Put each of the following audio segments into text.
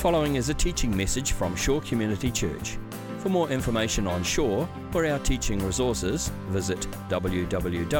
following is a teaching message from Shore Community Church. For more information on Shore or our teaching resources, visit www.shore.org.nz.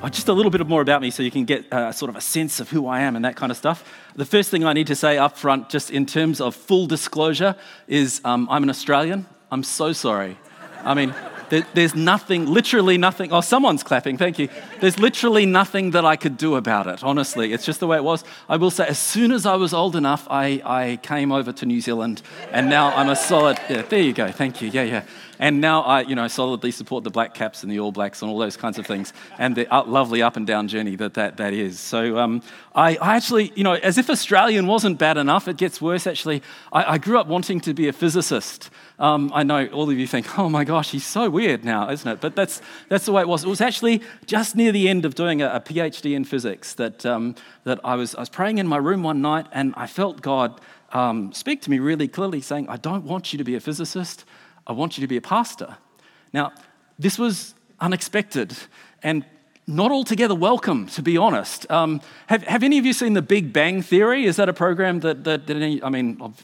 Uh, just a little bit more about me so you can get uh, sort of a sense of who I am and that kind of stuff. The first thing I need to say up front, just in terms of full disclosure, is um, I'm an Australian. I'm so sorry. I mean, there, there's nothing, literally nothing. Oh, someone's clapping, thank you. There's literally nothing that I could do about it, honestly. It's just the way it was. I will say, as soon as I was old enough, I, I came over to New Zealand, and now I'm a solid, yeah, there you go, thank you, yeah, yeah. And now I, you know, solidly support the Black Caps and the All Blacks and all those kinds of things, and the lovely up and down journey that that, that is. So um, I, I, actually, you know, as if Australian wasn't bad enough, it gets worse actually. I, I grew up wanting to be a physicist. Um, I know all of you think, oh my gosh, he's so weird now, isn't it? But that's, that's the way it was. It was actually just near the end of doing a, a PhD in physics that, um, that I, was, I was praying in my room one night and I felt God um, speak to me really clearly saying, I don't want you to be a physicist. I want you to be a pastor. Now, this was unexpected and not altogether welcome, to be honest. Um, have, have any of you seen The Big Bang Theory? Is that a program that, that, that any, I mean,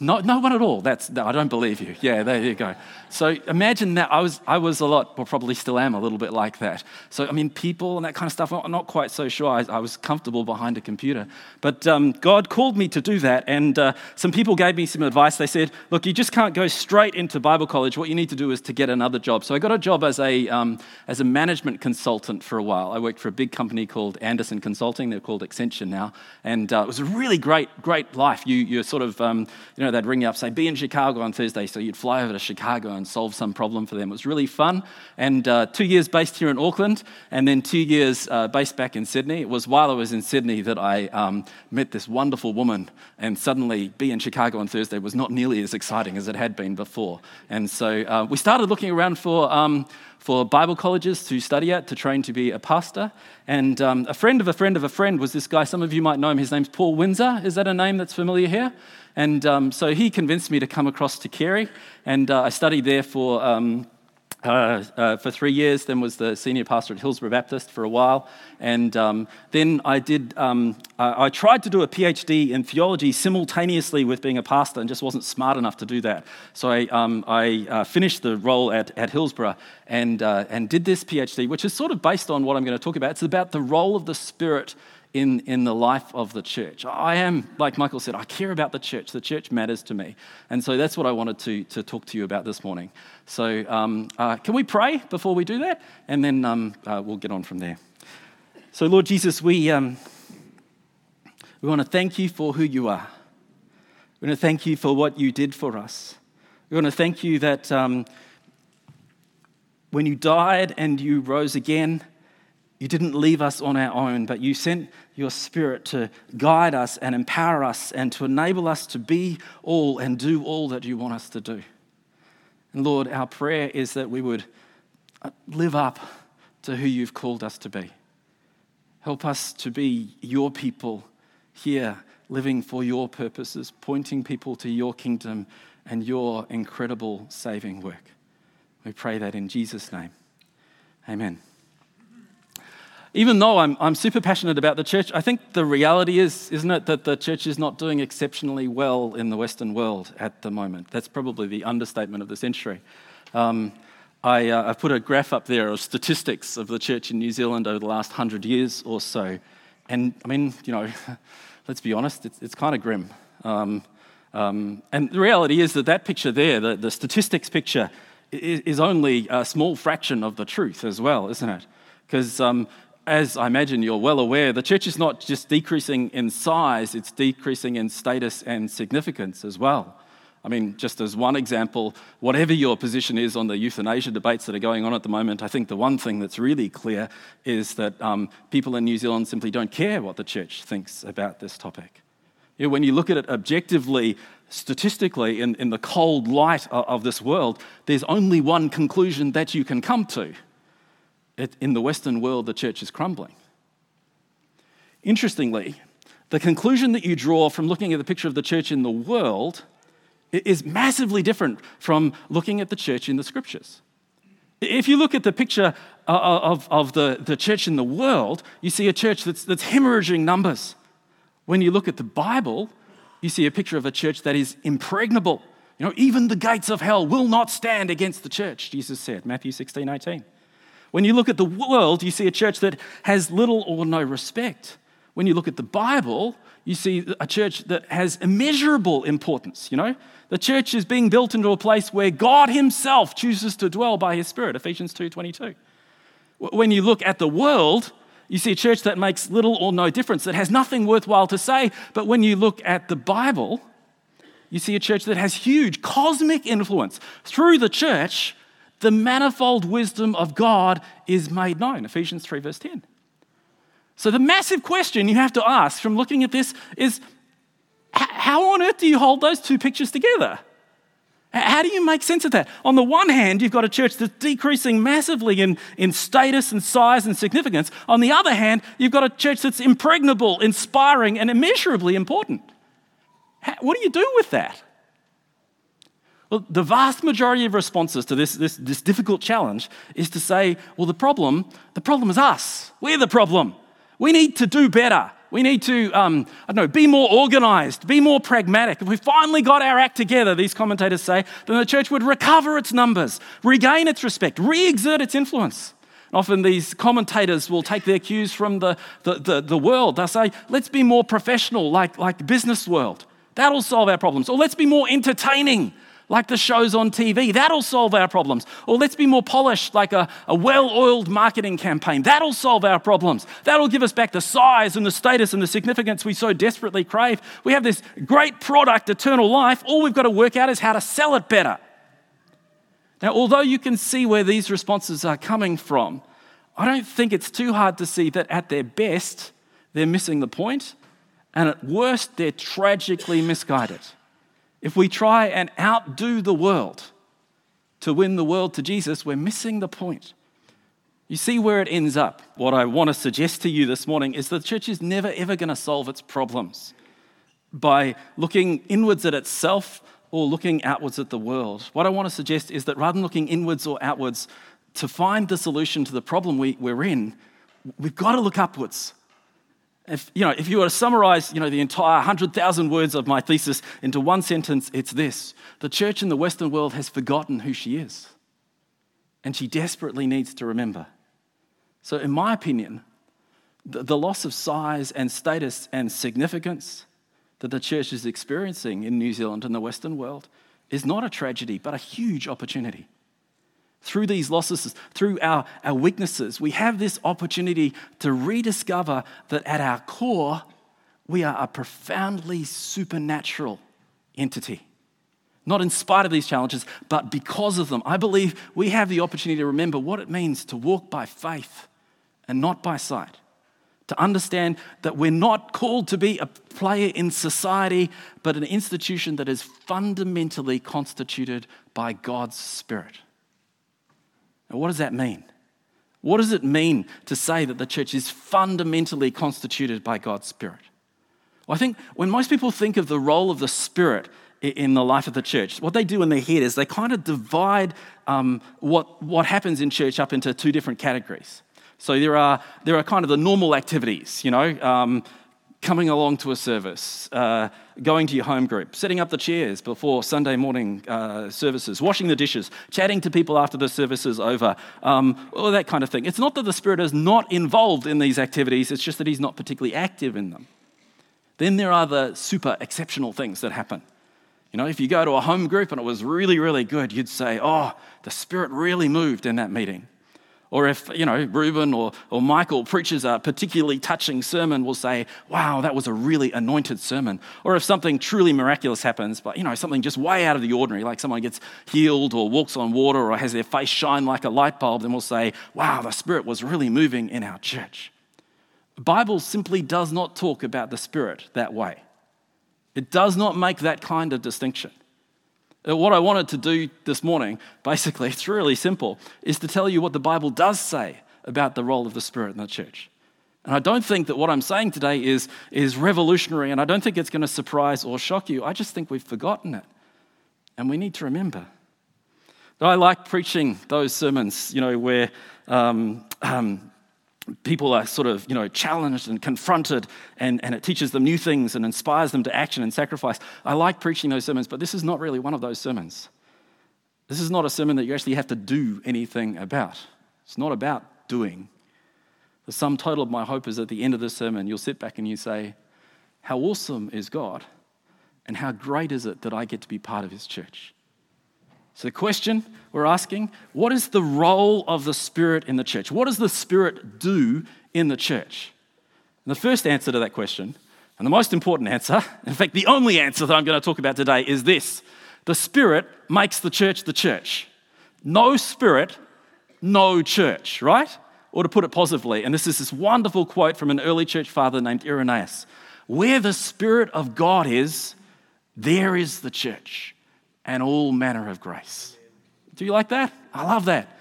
no, no one at all. That's, I don't believe you. Yeah, there you go. So imagine that. I was, I was a lot, or probably still am a little bit like that. So, I mean, people and that kind of stuff, I'm not quite so sure. I, I was comfortable behind a computer. But um, God called me to do that. And uh, some people gave me some advice. They said, look, you just can't go straight into Bible college. What you need to do is to get another job. So I got a job as a, um, as a management consultant for a while. I worked for a big company called Andersen Consulting. They're called Accenture now. And uh, it was a really great, great life. You, you're sort of, um, you know, know, they'd ring you up, say, be in Chicago on Thursday. So you'd fly over to Chicago and solve some problem for them. It was really fun. And uh, two years based here in Auckland, and then two years uh, based back in Sydney. It was while I was in Sydney that I um, met this wonderful woman, and suddenly be in Chicago on Thursday was not nearly as exciting as it had been before. And so uh, we started looking around for. Um, for Bible colleges to study at, to train to be a pastor. And um, a friend of a friend of a friend was this guy. Some of you might know him. His name's Paul Windsor. Is that a name that's familiar here? And um, so he convinced me to come across to Carey, and uh, I studied there for. Um, uh, uh, for three years, then was the senior pastor at Hillsborough Baptist for a while, and um, then I did. Um, I, tried to do a PhD in theology simultaneously with being a pastor, and just wasn't smart enough to do that. So I, um, I uh, finished the role at, at Hillsborough and uh, and did this PhD, which is sort of based on what I'm going to talk about. It's about the role of the Spirit in, in the life of the church. I am, like Michael said, I care about the church. The church matters to me. And so that's what I wanted to, to talk to you about this morning. So, um, uh, can we pray before we do that? And then um, uh, we'll get on from there. So, Lord Jesus, we, um, we want to thank you for who you are. We want to thank you for what you did for us. We want to thank you that um, when you died and you rose again, you didn't leave us on our own, but you sent your spirit to guide us and empower us and to enable us to be all and do all that you want us to do. And Lord, our prayer is that we would uh, live up to who you've called us to be. Help us to be your people here, living for your purposes, pointing people to your kingdom and your incredible saving work. We pray that in Jesus' name. Amen even though I'm, I'm super passionate about the church, I think the reality is, isn't it, that the church is not doing exceptionally well in the Western world at the moment. That's probably the understatement of the century. Um, I, uh, I put a graph up there of statistics of the church in New Zealand over the last hundred years or so. And I mean, you know, let's be honest, it's, it's kind of grim. Um, um, and the reality is that that picture there, the, the statistics picture, is, is, only a small fraction of the truth as well, isn't it? Because um, as I imagine you're well aware, the church is not just decreasing in size, it's decreasing in status and significance as well. I mean, just as one example, whatever your position is on the euthanasia debates that are going on at the moment, I think the one thing that's really clear is that um, people in New Zealand simply don't care what the church thinks about this topic. You know, when you look at it objectively, statistically, in, in the cold light of, of this world, there's only one conclusion that you can come to it, in the Western world, the church is crumbling. Interestingly, the conclusion that you draw from looking at the picture of the church in the world is massively different from looking at the church in the scriptures. If you look at the picture uh, uh, of, of the, the church in the world, you see a church that's, that's hemorrhaging numbers. When you look at the Bible, you see a picture of a church that is impregnable. You know, even the gates of hell will not stand against the church, Jesus said, Matthew 16, 18. When you look at the world, you see a church that has little or no respect. When you look at the Bible, you see a church that has immeasurable importance, you know? The church is being built into a place where God himself chooses to dwell by his spirit, Ephesians 2:22. When you look at the world, you see a church that makes little or no difference, that has nothing worthwhile to say, but when you look at the Bible, you see a church that has huge cosmic influence. Through the church, the manifold wisdom of God is made known. Ephesians 3, verse 10. So, the massive question you have to ask from looking at this is how on earth do you hold those two pictures together? How do you make sense of that? On the one hand, you've got a church that's decreasing massively in, in status and size and significance. On the other hand, you've got a church that's impregnable, inspiring, and immeasurably important. What do you do with that? Well, the vast majority of responses to this, this, this difficult challenge is to say, well, the problem, the problem is us. We're the problem. We need to do better. We need to, um, I don't know, be more organized, be more pragmatic. If we finally got our act together, these commentators say, then the church would recover its numbers, regain its respect, re exert its influence. Often these commentators will take their cues from the, the, the, the, world. They'll say, let's be more professional, like, like business world. That'll solve our problems. Or let's be more entertaining, like the shows on TV. That'll solve our problems. Or let's be more polished, like a, a well oiled marketing campaign. That'll solve our problems. That'll give us back the size and the status and the significance we so desperately crave. We have this great product, eternal life. All we've got to work out is how to sell it better. Now, although you can see where these responses are coming from, I don't think it's too hard to see that at their best, they're missing the point, and at worst, they're tragically misguided. If we try and outdo the world to win the world to Jesus, we're missing the point. You see where it ends up. What I want to suggest to you this morning is that the church is never ever going to solve its problems by looking inwards at itself or looking outwards at the world. What I want to suggest is that rather than looking inwards or outwards to find the solution to the problem we, we're in, we've got to look upwards. If, you know, if you were to summarize you know, the entire 100,000 words of my thesis into one sentence, it's this The church in the Western world has forgotten who she is, and she desperately needs to remember. So, in my opinion, the, the loss of size and status and significance that the church is experiencing in New Zealand and the Western world is not a tragedy, but a huge opportunity. Through these losses, through our, our weaknesses, we have this opportunity to rediscover that at our core, we are a profoundly supernatural entity. Not in spite of these challenges, but because of them. I believe we have the opportunity to remember what it means to walk by faith and not by sight. To understand that we're not called to be a player in society, but an institution that is fundamentally constituted by God's Spirit. Now, what does that mean? What does it mean to say that the church is fundamentally constituted by God's Spirit? Well, I think when most people think of the role of the Spirit in the life of the church, what they do in their head is they kind of divide um, what, what happens in church up into two different categories. So there are, there are kind of the normal activities, you know, um, coming along to a service, uh, going to your home group, setting up the chairs before Sunday morning uh, services, washing the dishes, chatting to people after the service is over, um, all that kind of thing. It's not that the Spirit is not involved in these activities, it's just that He's not particularly active in them. Then there are the super exceptional things that happen. You know, if you go to a home group and it was really, really good, you'd say, oh, the Spirit really moved in that meeting. Or if, you know, Reuben or, or Michael preaches a particularly touching sermon, we'll say, wow, that was a really anointed sermon. Or if something truly miraculous happens, but, you know, something just way out of the ordinary, like someone gets healed or walks on water or has their face shine like a light bulb, then we'll say, wow, the Spirit was really moving in our church. The Bible simply does not talk about the Spirit that way. It does not make that kind of distinction. Uh, what I wanted to do this morning, basically, it's really simple, is to tell you what the Bible does say about the role of the Spirit in the church. And I don't think that what I'm saying today is, is revolutionary, and I don't think it's going to surprise or shock you. I just think we've forgotten it. And we need to remember. I like preaching those sermons, you know, where um, um, people are sort of, you know, challenged and confronted and, and it teaches them new things and inspires them to action and sacrifice. I like preaching those sermons, but this is not really one of those sermons. This is not a sermon that you actually have to do anything about. It's not about doing. The sum total of my hope is at the end of this sermon, you'll sit back and you say, How awesome is God? And how great is it that I get to be part of his church? So, the question we're asking what is the role of the Spirit in the church? What does the Spirit do in the church? And the first answer to that question, and the most important answer, in fact, the only answer that I'm going to talk about today, is this the Spirit makes the church the church. No Spirit, no church, right? Or to put it positively, and this is this wonderful quote from an early church father named Irenaeus Where the Spirit of God is, there is the church and all manner of grace. Do you like that? I love that.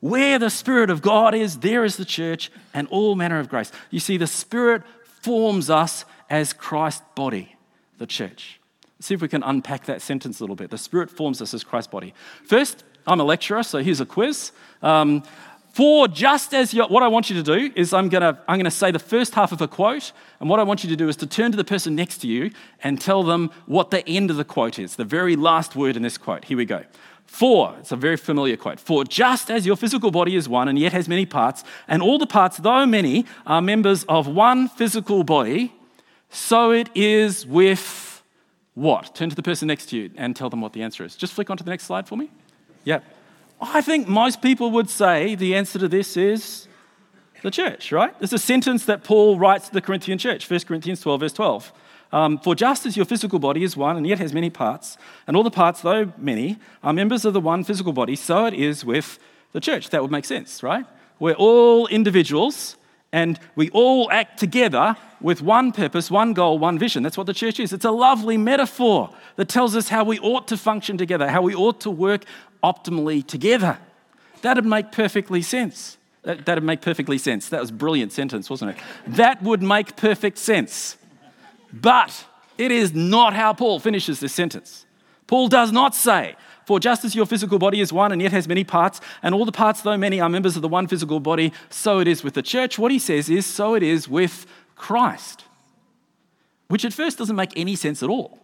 Where the Spirit of God is, there is the church and all manner of grace. You see, the Spirit forms us as Christ's body, the church. Let's see if we can unpack that sentence a little bit. The Spirit forms us as Christ's body. First, I'm a lecturer, so here's a quiz. Um, for just as what I want you to do is I'm going to I'm to say the first half of a quote, and what I want you to do is to turn to the person next to you and tell them what the end of the quote is, the very last word in this quote. Here we go. For, it's a very familiar quote. For just as your physical body is one and yet has many parts, and all the parts, though many, are members of one physical body, so it is with what? Turn to the person next to you and tell them what the answer is. Just flick onto the next slide for me. Yep. I think most people would say the answer to this is the church, right? There's a sentence that Paul writes to the Corinthian church, 1 Corinthians 12, verse 12. Um, For just as your physical body is one and yet has many parts, and all the parts, though many, are members of the one physical body, so it is with the church. That would make sense, right? We're all individuals and we all act together with one purpose, one goal, one vision. That's what the church is. It's a lovely metaphor that tells us how we ought to function together, how we ought to work optimally together. That'd make perfectly sense. That, would make perfectly sense. That was a brilliant sentence, wasn't it? That would make perfect sense. But it is not how Paul finishes this sentence. Paul does not say, For just as your physical body is one and yet has many parts, and all the parts, though many, are members of the one physical body, so it is with the church. What he says is, So it is with Christ. Which at first doesn't make any sense at all.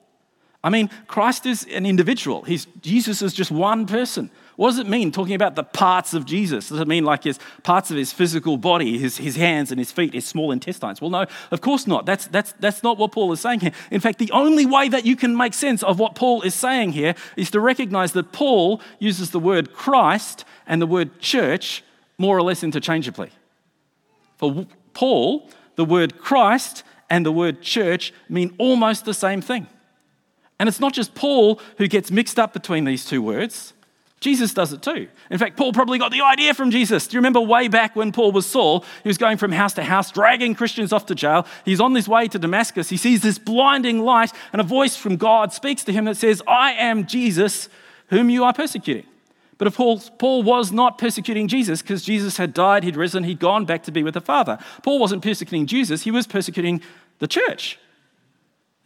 I mean, Christ is an individual. He's, Jesus is just one person. What does it mean talking about the parts of Jesus? Does it mean like his parts of his physical body, his, his hands and his feet, his small intestines? Well, no, of course not. That's, that's, that's not what Paul is saying here. In fact, the only way that you can make sense of what Paul is saying here is to recognize that Paul uses the word Christ and the word church more or less interchangeably. For Paul, the word Christ and the word church mean almost the same thing. And it's not just Paul who gets mixed up between these two words. Jesus does it too. In fact, Paul probably got the idea from Jesus. Do you remember way back when Paul was Saul? He was going from house to house, dragging Christians off to jail. He's on his way to Damascus. He sees this blinding light, and a voice from God speaks to him that says, I am Jesus whom you are persecuting. But of course, Paul was not persecuting Jesus because Jesus had died, he'd risen, he'd gone back to be with the Father. Paul wasn't persecuting Jesus, he was persecuting the church.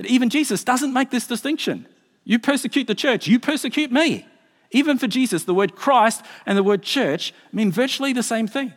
Even Jesus doesn't make this distinction. You persecute the church, you persecute me. Even for Jesus, the word Christ and the word church mean virtually the same thing.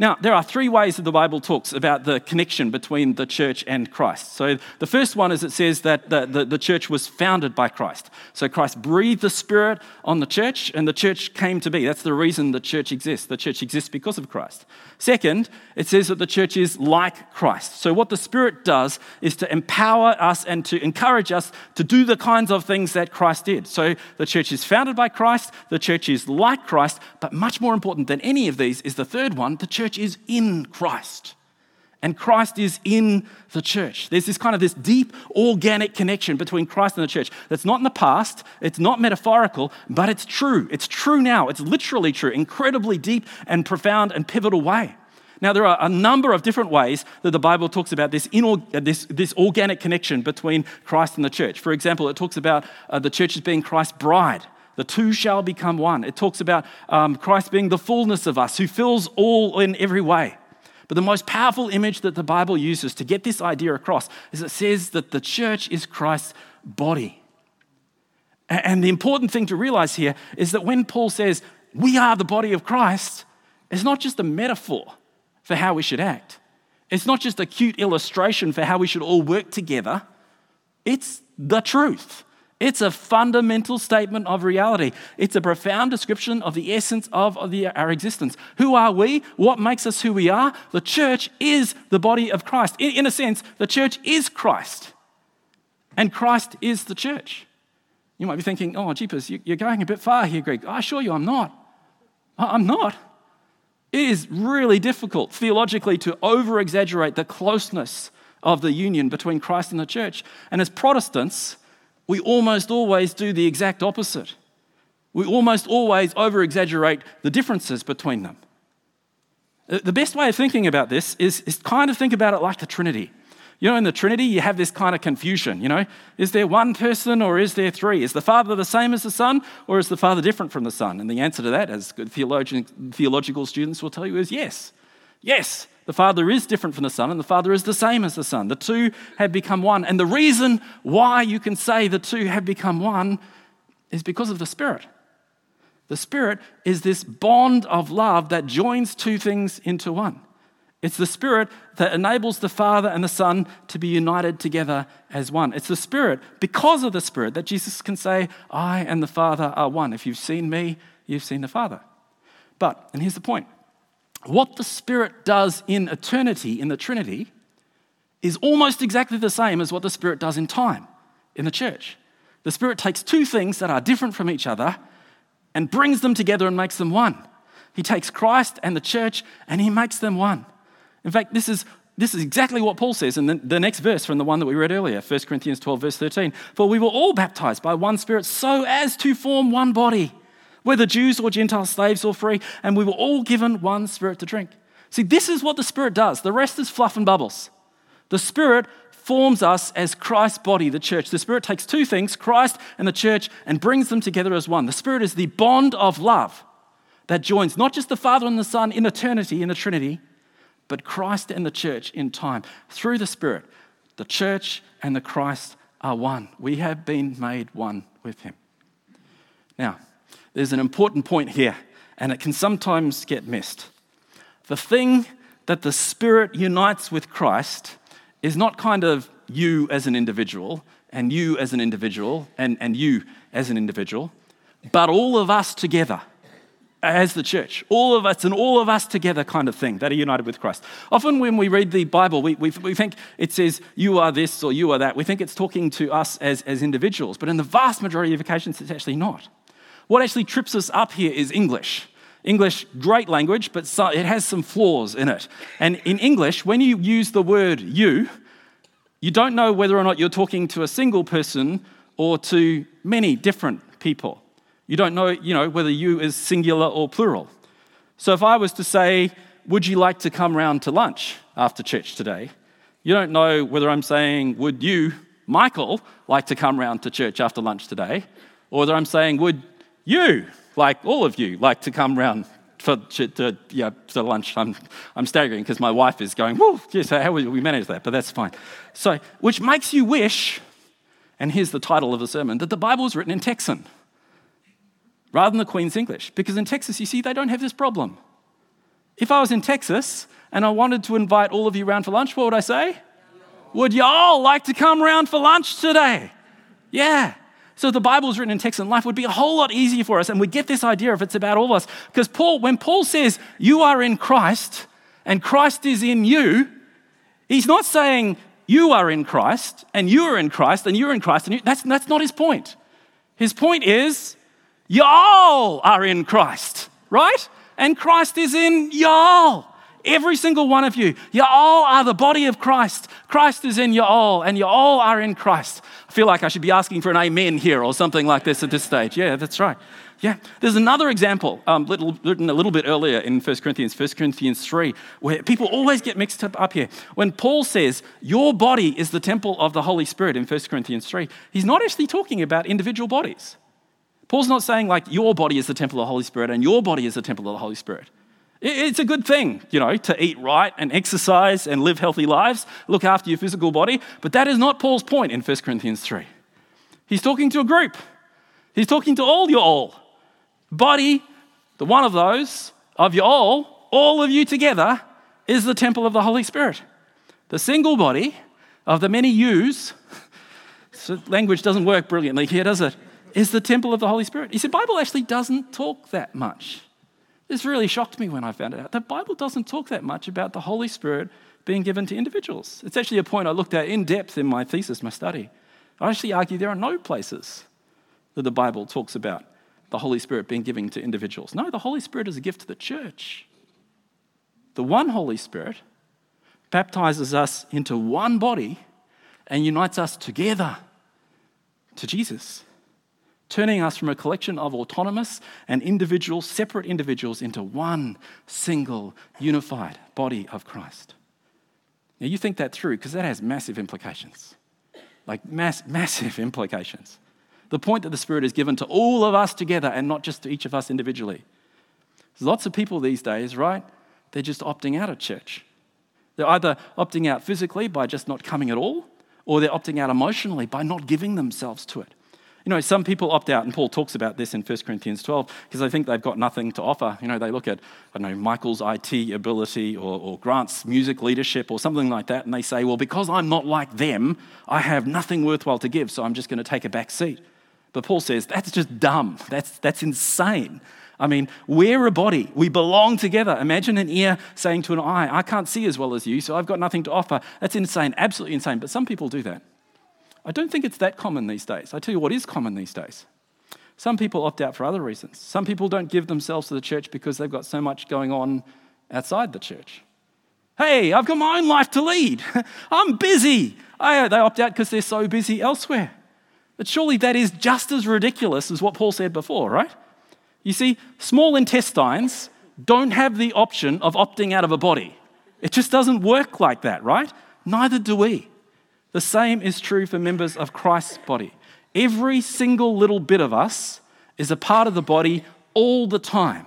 Now, there are three ways that the Bible talks about the connection between the church and Christ. So, the first one is it says that the, the, the, church was founded by Christ. So, Christ breathed the Spirit on the church, and the church came to be. That's the reason the church exists. The church exists because of Christ. Second, it says that the church is like Christ. So, what the Spirit does is to empower us and to encourage us to do the kinds of things that Christ did. So, the church is founded by Christ, the church is like Christ, but much more important than any of these is the third one the church is in Christ. And Christ is in the church. There's this kind of this deep organic connection between Christ and the church that's not in the past, it's not metaphorical, but it's true. It's true now. It's literally true, incredibly deep and profound and pivotal way. Now, there are a number of different ways that the Bible talks about this, inorg- this, this organic connection between Christ and the church. For example, it talks about uh, the church as being Christ's bride. The two shall become one. It talks about um, Christ being the fullness of us, who fills all in every way. But the most powerful image that the Bible uses to get this idea across is it says that the church is Christ's body. And the important thing to realize here is that when Paul says, we are the body of Christ, it's not just a metaphor for how we should act. It's not just a cute illustration for how we should all work together. It's the truth. It's a fundamental statement of reality. It's a profound description of the essence of, the, our existence. Who are we? What makes us who we are? The church is the body of Christ. In, in a sense, the church is Christ, and Christ is the church. You might be thinking, oh, jeepers, you're going a bit far here, Greg. I assure you, I'm not. I'm not. It is really difficult theologically to over exaggerate the closeness of the union between Christ and the church. And as Protestants, we almost always do the exact opposite. We almost always over exaggerate the differences between them. Uh, the best way of thinking about this is, is kind of think about it like the Trinity. You know, in the Trinity, you have this kind of confusion. You know, is there one person or is there three? Is the Father the same as the Son or is the Father different from the Son? And the answer to that, as good theological students will tell you, is yes. Yes, the Father is different from the Son and the Father is the same as the Son. The two have become one. And the reason why you can say the two have become one is because of the Spirit. The Spirit is this bond of love that joins two things into one. It's the Spirit that enables the Father and the Son to be united together as one. It's the Spirit, because of the Spirit, that Jesus can say, I and the Father are one. If you've seen me, you've seen the Father. But, and here's the point what the Spirit does in eternity, in the Trinity, is almost exactly the same as what the Spirit does in time in the church. The Spirit takes two things that are different from each other and brings them together and makes them one. He takes Christ and the church and he makes them one. In fact, this is, this is exactly what Paul says in the, the next verse from the one that we read earlier, 1 Corinthians 12, verse 13. For we were all baptized by one Spirit so as to form one body, whether Jews or Gentiles, slaves or free, and we were all given one Spirit to drink. See, this is what the Spirit does. The rest is fluff and bubbles. The Spirit forms us as Christ's body, the church. The Spirit takes two things, Christ and the church, and brings them together as one. The Spirit is the bond of love that joins not just the Father and the Son in eternity, in the Trinity, but Christ and the church in time. Through the Spirit, the church and the Christ are one. We have been made one with Him. Now, there's an important point here, and it can sometimes get missed. The thing that the Spirit unites with Christ is not kind of you as an individual, and you as an individual, and, and you as an individual, but all of us together as the church. All of us and all of us together kind of thing that are united with Christ. Often when we read the Bible, we, we, we, think it says, you are this or you are that. We think it's talking to us as, as individuals, but in the vast majority of occasions, it's actually not. What actually trips us up here is English. English, great language, but it has some flaws in it. And in English, when you use the word you, you don't know whether or not you're talking to a single person or to many different people. You don't know, you know, whether you is singular or plural. So if I was to say, would you like to come round to lunch after church today? You don't know whether I'm saying, would you, Michael, like to come round to church after lunch today? Or whether I'm saying, would you, like all of you, like to come round for to, yeah, to lunch. I'm, I'm staggering because my wife is going, whoa, yes, how will we manage that? But that's fine. So, which makes you wish, and here's the title of the sermon, that the Bible was written in Texan rather than the Queen's English. Because in Texas, you see, they don't have this problem. If I was in Texas and I wanted to invite all of you around for lunch, what would I say? Would y'all like to come round for lunch today? Yeah. So the Bible's written in text and life would be a whole lot easier for us, and we get this idea if it's about all of us. Because Paul, when Paul says you are in Christ and Christ is in you, he's not saying you are in Christ and you are in Christ and you're in Christ, and you, that's, that's not his point. His point is Y'all are in Christ, right? And Christ is in y'all. Every single one of you. You all are the body of Christ. Christ is in you all, and you all are in Christ. I feel like I should be asking for an amen here or something like this at this stage. Yeah, that's right. Yeah. There's another example um, little, written a little bit earlier in 1 Corinthians, 1 Corinthians 3, where people always get mixed up, up here. When Paul says, Your body is the temple of the Holy Spirit in 1 Corinthians 3, he's not actually talking about individual bodies. Paul's not saying like your body is the temple of the Holy Spirit and your body is the temple of the Holy Spirit. It's a good thing, you know, to eat right and exercise and live healthy lives, look after your physical body, but that is not Paul's point in 1 Corinthians 3. He's talking to a group. He's talking to all your all. Body, the one of those of your all, all of you together, is the temple of the Holy Spirit. The single body of the many yous, so language doesn't work brilliantly here, does it? Is the temple of the Holy Spirit. He said, Bible actually doesn't talk that much. This really shocked me when I found it out. The Bible doesn't talk that much about the Holy Spirit being given to individuals. It's actually a point I looked at in depth in my thesis, my study. I actually argue there are no places that the Bible talks about the Holy Spirit being given to individuals. No, the Holy Spirit is a gift to the church. The one Holy Spirit baptizes us into one body and unites us together to Jesus, turning us from a collection of autonomous and individual, separate individuals into one single, unified body of Christ. Now, you think that through because that has massive implications. Like, mass, massive implications. The point that the Spirit is given to all of us together and not just to each of us individually. There's lots of people these days, right? They're just opting out of church. They're either opting out physically by just not coming at all, or they're opting out emotionally by not giving themselves to it. You know, some people opt out, and Paul talks about this in 1 Corinthians 12, because they think they've got nothing to offer. You know, they look at, I don't know, Michael's IT ability or, or Grant's music leadership or something like that, and they say, well, because I'm not like them, I have nothing worthwhile to give, so I'm just going to take a back seat. But Paul says, that's just dumb. That's, that's insane. I mean, we're a body. We belong together. Imagine an ear saying to an eye, I can't see as well as you, so I've got nothing to offer. That's insane, absolutely insane. But some people do that. I don't think it's that common these days. I tell you what is common these days. Some people opt out for other reasons. Some people don't give themselves to the church because they've got so much going on outside the church. Hey, I've got my own life to lead. I'm busy. I, they opt out because they're so busy elsewhere. But surely that is just as ridiculous as what Paul said before, right? You see, small intestines don't have the option of opting out of a body. It just doesn't work like that, right? Neither do we. The same is true for members of Christ's body. Every single little bit of us is a part of the body all the time.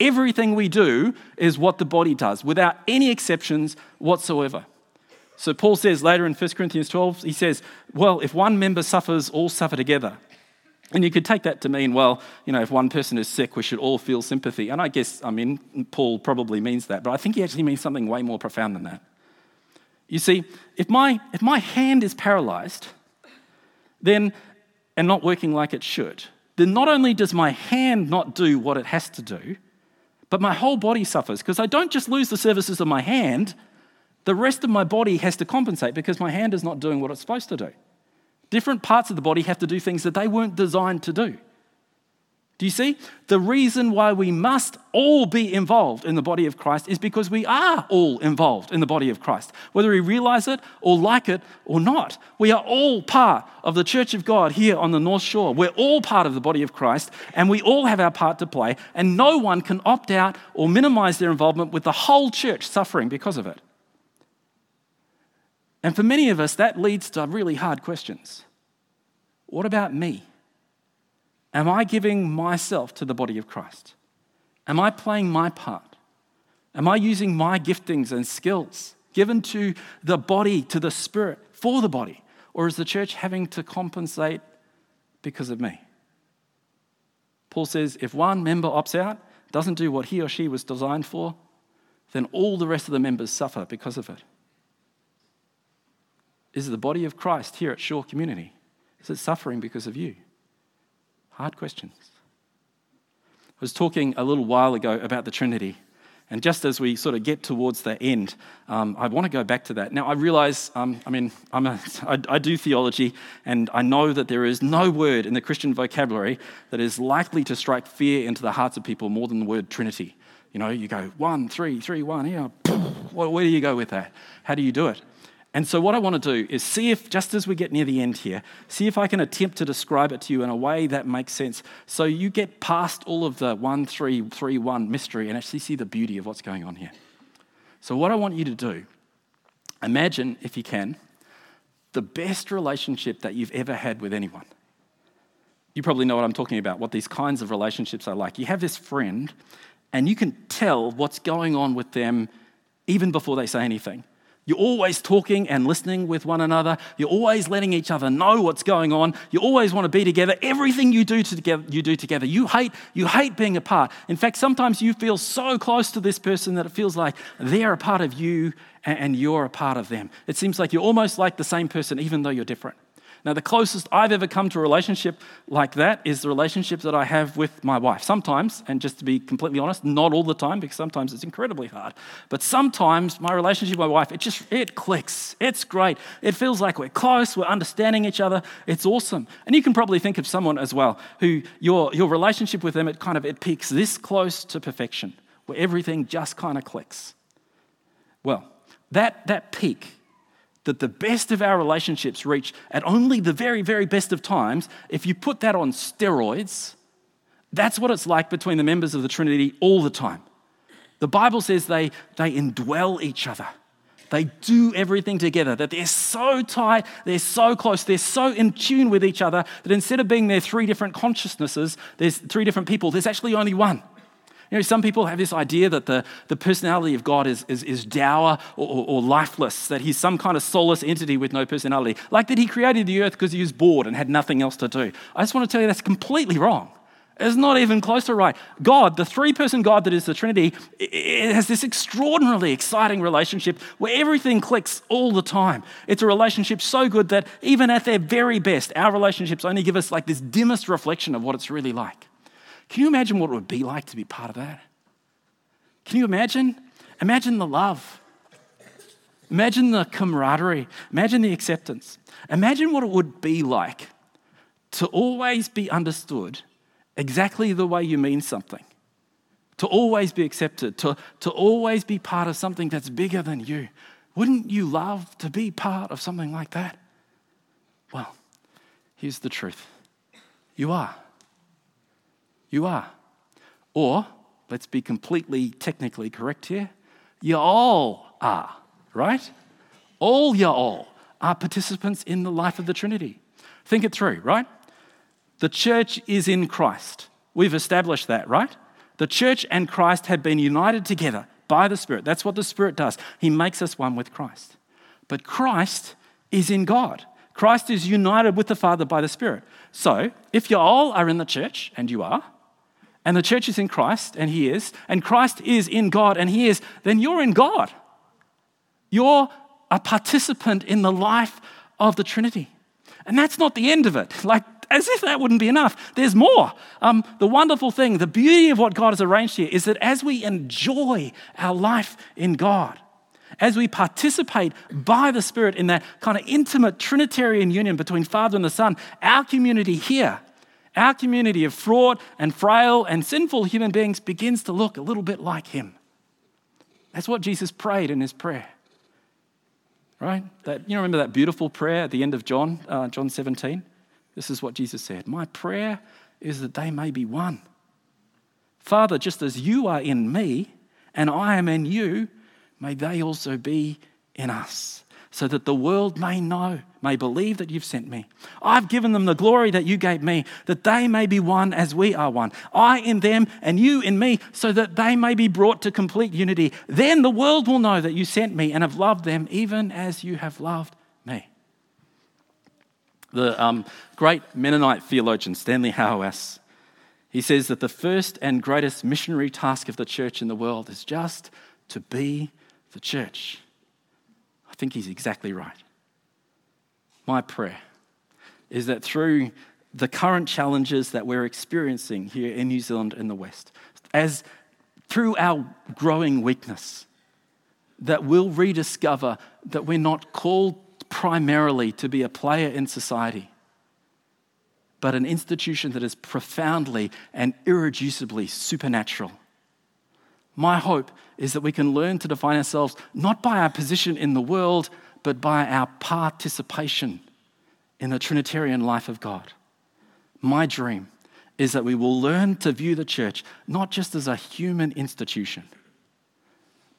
Everything we do is what the body does, without any exceptions whatsoever. So Paul says later in 1 Corinthians 12, he says, Well, if one member suffers, all suffer together. And you could take that to mean, well, you know, if one person is sick, we should all feel sympathy. And I guess, I mean, Paul probably means that, but I think he actually means something way more profound than that. You see, if my, if my hand is paralyzed, then, and not working like it should, then not only does my hand not do what it has to do, but my whole body suffers because I don't just lose the services of my hand, the rest of my body has to compensate because my hand is not doing what it's supposed to do. Different parts of the body have to do things that they weren't designed to do. Do you see? The reason why we must all be involved in the body of Christ is because we are all involved in the body of Christ. Whether we realize it or like it or not, we are all part of the church of God here on the North Shore. We're all part of the body of Christ and we all have our part to play, and no one can opt out or minimize their involvement with the whole church suffering because of it. And for many of us, that leads to really hard questions. What about me? Am I giving myself to the body of Christ? Am I playing my part? Am I using my giftings and skills given to the body, to the spirit, for the body? Or is the church having to compensate because of me? Paul says if one member opts out, doesn't do what he or she was designed for, then all the rest of the members suffer because of it. Is the body of Christ here at Shore Community? Is it suffering because of you? Hard questions. I was talking a little while ago about the Trinity. And just as we sort of get towards the end, um, I want to go back to that. Now, I realize, um, I mean, I'm a, I, I do theology, and I know that there is no word in the Christian vocabulary that is likely to strike fear into the hearts of people more than the word Trinity. You know, you go one, three, three, one, yeah, where do you go with that? How do you do it? And so, what I want to do is see if, just as we get near the end here, see if I can attempt to describe it to you in a way that makes sense. So you get past all of the one, three, three, one mystery and actually see the beauty of what's going on here. So, what I want you to do, imagine, if you can, the best relationship that you've ever had with anyone. You probably know what I'm talking about, what these kinds of relationships are like. You have this friend, and you can tell what's going on with them even before they say anything You're always talking and listening with one another. You're always letting each other know what's going on. You always want to be together. Everything you do together, you do together. You hate, you hate being apart. In fact, sometimes you feel so close to this person that it feels like they're a part of you and you're a part of them. It seems like you're almost like the same person, even though you're different. Now, the closest I've ever come to a relationship like that is the relationship that I have with my wife. Sometimes, and just to be completely honest, not all the time, because sometimes it's incredibly hard. But sometimes my relationship with my wife, it just it clicks. It's great. It feels like we're close, we're understanding each other. It's awesome. And you can probably think of someone as well who your, your relationship with them, it kind of it peaks this close to perfection, where everything just kind of clicks. Well, that, that peak that the best of our relationships reach at only the very, very best of times, if you put that on steroids, that's what it's like between the members of the Trinity all the time. The Bible says they, they indwell each other. They do everything together, that they're so tight, they're so close, they're so in tune with each other that instead of being there three different consciousnesses, there's three different people, there's actually only one. You know, some people have this idea that the, the personality of God is, is, is dour or, or, or lifeless, that he's some kind of soulless entity with no personality, like that he created the earth because he was bored and had nothing else to do. I just want to tell you that's completely wrong. It's not even close to right. God, the three person God that is the Trinity, it has this extraordinarily exciting relationship where everything clicks all the time. It's a relationship so good that even at their very best, our relationships only give us like this dimmest reflection of what it's really like. Can you imagine what it would be like to be part of that? Can you imagine? Imagine the love. Imagine the camaraderie. Imagine the acceptance. Imagine what it would be like to always be understood exactly the way you mean something, to always be accepted, to, to always be part of something that's bigger than you. Wouldn't you love to be part of something like that? Well, here's the truth you are. You are. Or, let's be completely technically correct here, you all are, right? All you all are participants in the life of the Trinity. Think it through, right? The church is in Christ. We've established that, right? The church and Christ have been united together by the Spirit. That's what the Spirit does. He makes us one with Christ. But Christ is in God. Christ is united with the Father by the Spirit. So, if you all are in the church, and you are, and the church is in Christ, and He is, and Christ is in God, and He is, then you're in God. You're a participant in the life of the Trinity. And that's not the end of it. Like, as if that wouldn't be enough. There's more. Um, the wonderful thing, the beauty of what God has arranged here is that as we enjoy our life in God, as we participate by the Spirit in that kind of intimate Trinitarian union between Father and the Son, our community here our community of fraught and frail and sinful human beings begins to look a little bit like him. That's what Jesus prayed in his prayer. Right? That, you remember that beautiful prayer at the end of John, uh, John 17? This is what Jesus said My prayer is that they may be one. Father, just as you are in me and I am in you, may they also be in us so that the world may know, may believe that you've sent me. I've given them the glory that you gave me, that they may be one as we are one. I in them and you in me, so that they may be brought to complete unity. Then the world will know that you sent me and have loved them even as you have loved me. The um, great Mennonite theologian Stanley Hauerwas, he says that the first and greatest missionary task of the church in the world is just to be the church. I think he's exactly right. My prayer is that through the current challenges that we're experiencing here in New Zealand and the West, as through our growing weakness, that we'll rediscover that we're not called primarily to be a player in society, but an institution that is profoundly and irreducibly supernatural my hope is that we can learn to define ourselves not by our position in the world, but by our participation in the Trinitarian life of God. My dream is that we will learn to view the church not just as a human institution,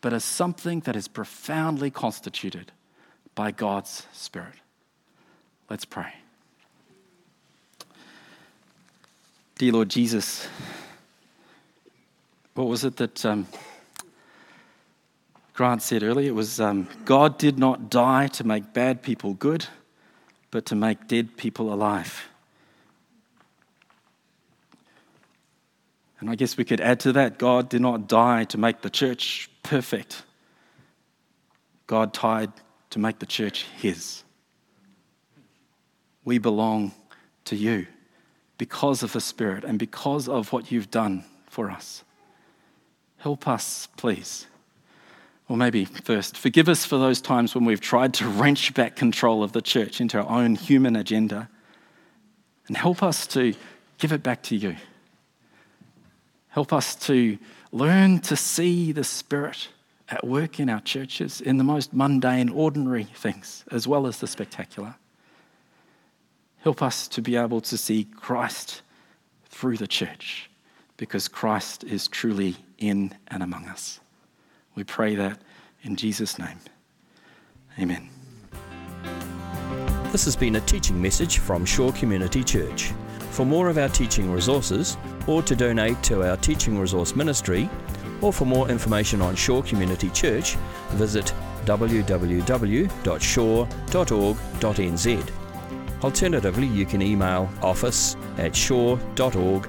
but as something that is profoundly constituted by God's Spirit. Let's pray. Dear Lord Jesus, what was it that um, Grant said earlier, it was um, God did not die to make bad people good, but to make dead people alive. And I guess we could add to that God did not die to make the church perfect. God died to make the church His. We belong to you because of the Spirit and because of what you've done for us. Help us, please. Or maybe first, forgive us for those times when we've tried to wrench back control of the church into our own human agenda. And help us to give it back to you. Help us to learn to see the Spirit at work in our churches in the most mundane, ordinary things, as well as the spectacular. Help us to be able to see Christ through the church because Christ is truly in and among us. We pray that in Jesus' name. Amen. This has been a teaching message from Shore Community Church. For more of our teaching resources, or to donate to our teaching resource ministry, or for more information on Shore Community Church, visit www.shore.org.nz. Alternatively, you can email office at shore.org.nz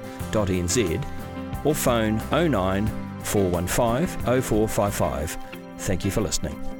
or phone 09 415 0455. Thank you for listening.